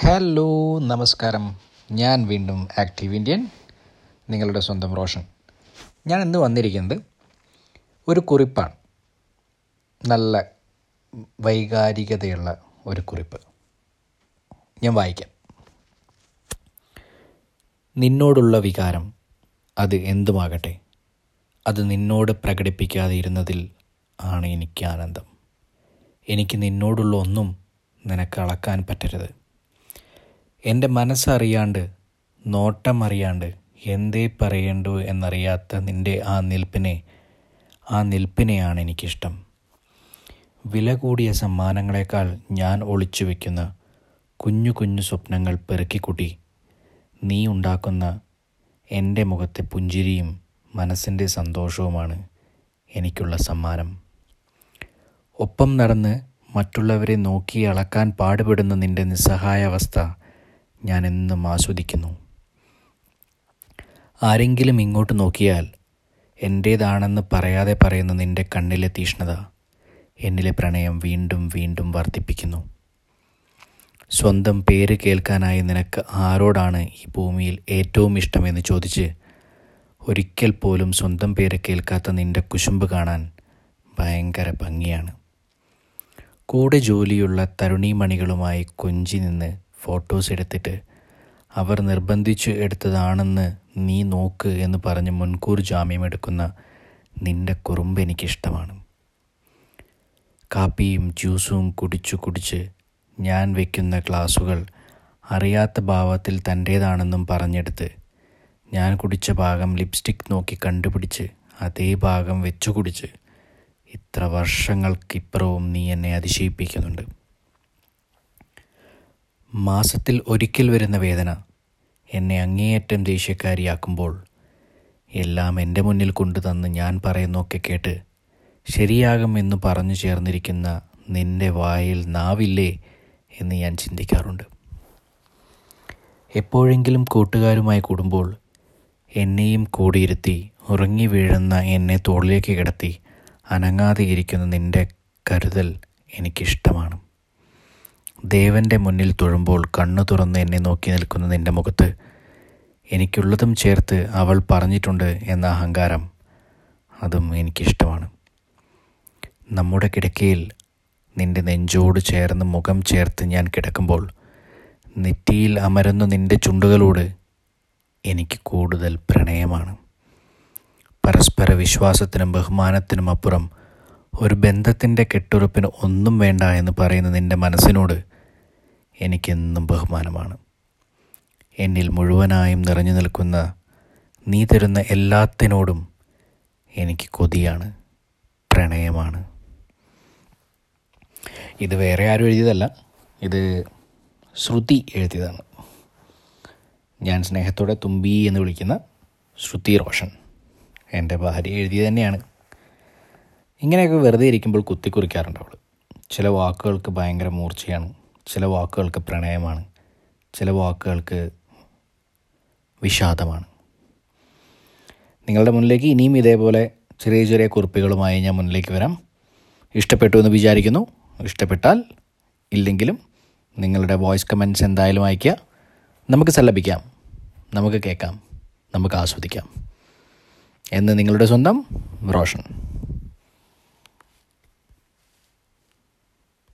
Hello നമസ്കാരം. ഞാൻ വീണ്ടും ആക്റ്റീവ് ഇന്ത്യൻ നിങ്ങളുടെ സ്വന്തം റോഷൻ. ഞാൻ ഇന്ന് വന്നിരിക്കുന്നത് ഒരു കുറിപ്പാണ്. നല്ല വൈകാരികതയുള്ള ഒരു കുറിപ്പ്. ഞാൻ വായിക്കാം. നിന്നോടുള്ള വികാരം അത് എന്തുമാകട്ടെ? അത് നിന്നോട് പ്രകടിപ്പിക്കാതെ ഇരുന്നതിൽ ആണ് എനിക്ക് ആനന്ദം എനിക്ക് നിന്നോടുള്ള ഒന്നും നിനക്ക് അളക്കാൻ പറ്റരുത്. എന്റെ മനസ്സറിയാണ്ട് നോട്ടം അറിയാണ്ട് എന്തേ പറയേണ്ടു എന്നറിയാത്ത നിന്റെ ആ നിൽപ്പിനെ ആ നിൽപ്പിനെയാണ് എനിക്കിഷ്ടം. വില കൂടിയ സമ്മാനങ്ങളെക്കാൾ ഞാൻ ഒളിച്ചു വയ്ക്കുന്ന കുഞ്ഞു കുഞ്ഞു സ്വപ്നങ്ങൾ പെറുക്കിക്കുട്ടി നീ ഉണ്ടാക്കുന്ന എന്റെ മുഖത്തെ പുഞ്ചിരിയും മനസ്സിന്റെ സന്തോഷവുമാണ് എനിക്കുള്ള സമ്മാനം. ഒപ്പം നടന്ന് മറ്റുള്ളവരെ നോക്കി അളക്കാൻ പാടുപെടുന്ന നിന്റെ നിസ്സഹായ അവസ്ഥ ഞാൻ എന്നും ആസ്വദിക്കുന്നു. ആരെങ്കിലും ഇങ്ങോട്ട് നോക്കിയാൽ എന്റേതാണെന്ന് പറയാതെ പറയുന്ന നിന്റെ കണ്ണിലെ തീഷ്ണത എന്നിലെ പ്രണയം വീണ്ടും വീണ്ടും വർദ്ധിപ്പിക്കുന്നു. സ്വന്തം പേര് കേൾക്കാനായി നിനക്ക് ആരോടാണ് ഈ ഭൂമിയിൽ ഏറ്റവും ഇഷ്ടമെന്ന് ചോദിച്ച് ഒരിക്കൽ പോലും സ്വന്തം പേര് കേൾക്കാത്ത നിന്റെ കുശുമ്പ് കാണാൻ ഭയങ്കര ഭംഗിയാണ്. കൂടെ ജോലിയുള്ള തരുണീമണികളുമായി കൊഞ്ചി നിന്ന് ഫോട്ടോസ് എടുത്തിട്ട് അവർ നിർബന്ധിച്ച് എടുത്തതാണെന്ന് നീ നോക്ക് എന്ന് പറഞ്ഞ് മുൻകൂർ ജാമ്യം എടുക്കുന്ന നിന്റെ കുറുമ്പ് എനിക്കിഷ്ടമാണ്. കാപ്പിയും ജ്യൂസും കുടിച്ചു കുടിച്ച് ഞാൻ വയ്ക്കുന്ന ഗ്ലാസുകൾ അറിയാത്ത ഭാവത്തിൽ തന്റേതാണെന്നും പറഞ്ഞെടുത്ത് ഞാൻ കുടിച്ച ഭാഗം ലിപ്സ്റ്റിക് നോക്കി കണ്ടുപിടിച്ച് അതേ ഭാഗം വെച്ചു കുടിച്ച് ഇത്ര വർഷങ്ങൾക്കിപ്പുറവും നീ എന്നെ അതിശയിപ്പിക്കുന്നുണ്ട്. മാസത്തിൽ ഒരിക്കൽ വരുന്ന വേദന എന്നെ അങ്ങേയറ്റം ദേഷ്യക്കാരിയാക്കുമ്പോൾ എല്ലാം എന്റെ മുന്നിൽ കൊണ്ടുതന്ന് ഞാൻ പറയുന്നൊക്കെ കേട്ട് ശരിയാകും എന്ന് പറഞ്ഞു ചേർന്നിരിക്കുന്ന നിന്റെ വായിൽ നാവില്ലേ എന്ന് ഞാൻ ചിന്തിക്കാറുണ്ട്. എപ്പോഴെങ്കിലും കൂട്ടുകാരുമായി കൂടുമ്പോൾ എന്നെയും കൂടിയിരുത്തി ഉറങ്ങി വീഴുന്ന എന്നെ തോളിലേക്ക് കിടത്തി അനങ്ങാതെ ഇരിക്കുന്ന നിന്റെ കരുതൽ എനിക്കിഷ്ടമാണ്. ദേവന്റെ മുന്നിൽ തൊഴുമ്പോൾ കണ്ണു തുറന്ന് എന്നെ നോക്കി നിൽക്കുന്ന നിന്റെ മുഖത്ത്. എനിക്കുള്ളതും ചേർത്ത് അവൾ പറഞ്ഞിട്ടുണ്ട് എന്ന അഹങ്കാരം അതും എനിക്കിഷ്ടമാണ്. നമ്മുടെ കിടക്കയിൽ നിന്റെ നെഞ്ചോട് ചേർന്ന് മുഖം ചേർത്ത് ഞാൻ കിടക്കുമ്പോൾ നെറ്റിയിൽ അമരുന്ന നിന്റെ ചുണ്ടുകളോട് എനിക്ക് കൂടുതൽ പ്രണയമാണ്. പരസ്പര വിശ്വാസത്തിനും ബഹുമാനത്തിനും അപ്പുറം ഒരു ബന്ധത്തിന്റെ കെട്ടുറപ്പിന് ഒന്നും വേണ്ട എന്ന് പറയുന്ന നിന്റെ മനസ്സിനോട് എനിക്കെന്നും ബഹുമാനമാണ്. എന്നിൽ മുഴുവനായും നിറഞ്ഞു നിൽക്കുന്ന നീ തരുന്ന എല്ലാത്തിനോടും എനിക്ക് കൊതിയാണ് പ്രണയമാണ്. ഇത് വേറെ ആരും എഴുതിയതല്ല. ഇത് ശ്രുതി എഴുതിയതാണ്. ഞാൻ സ്നേഹത്തോടെ തുമ്പി എന്ന് വിളിക്കുന്ന ശ്രുതി റോഷൻ എന്റെ ഭാര്യ എഴുതിയത് തന്നെയാണ്. ഇങ്ങനെയൊക്കെ വെറുതെ ഇരിക്കുമ്പോൾ കുത്തിക്കുറിക്കാറുണ്ട് അവൾ ചില വാക്കുകൾക്ക് ഭയങ്കര മൂർച്ചയാണ്. ചില വാക്കുകൾക്ക് പ്രണയമാണ് ചില വാക്കുകൾക്ക് വിഷാദമാണ്. നിങ്ങളുടെ മുന്നിലേക്ക് ഇനിയും ഇതേപോലെ ചെറിയ ചെറിയ കുറിപ്പുകളുമായി ഞാൻ മുന്നിലേക്ക് വരാം. ഇഷ്ടപ്പെട്ടു എന്ന് വിചാരിക്കുന്നു. ഇഷ്ടപ്പെട്ടാൽ ഇല്ലെങ്കിലും നിങ്ങളുടെ വോയിസ് കമൻസ് എന്തായാലും അയയ്ക്കുക. നമുക്ക് സല്ലപിക്കാം. നമുക്ക് കേൾക്കാം. നമുക്ക് ആസ്വദിക്കാം. എന്ന് നിങ്ങളുടെ സ്വന്തം റോഷൻ.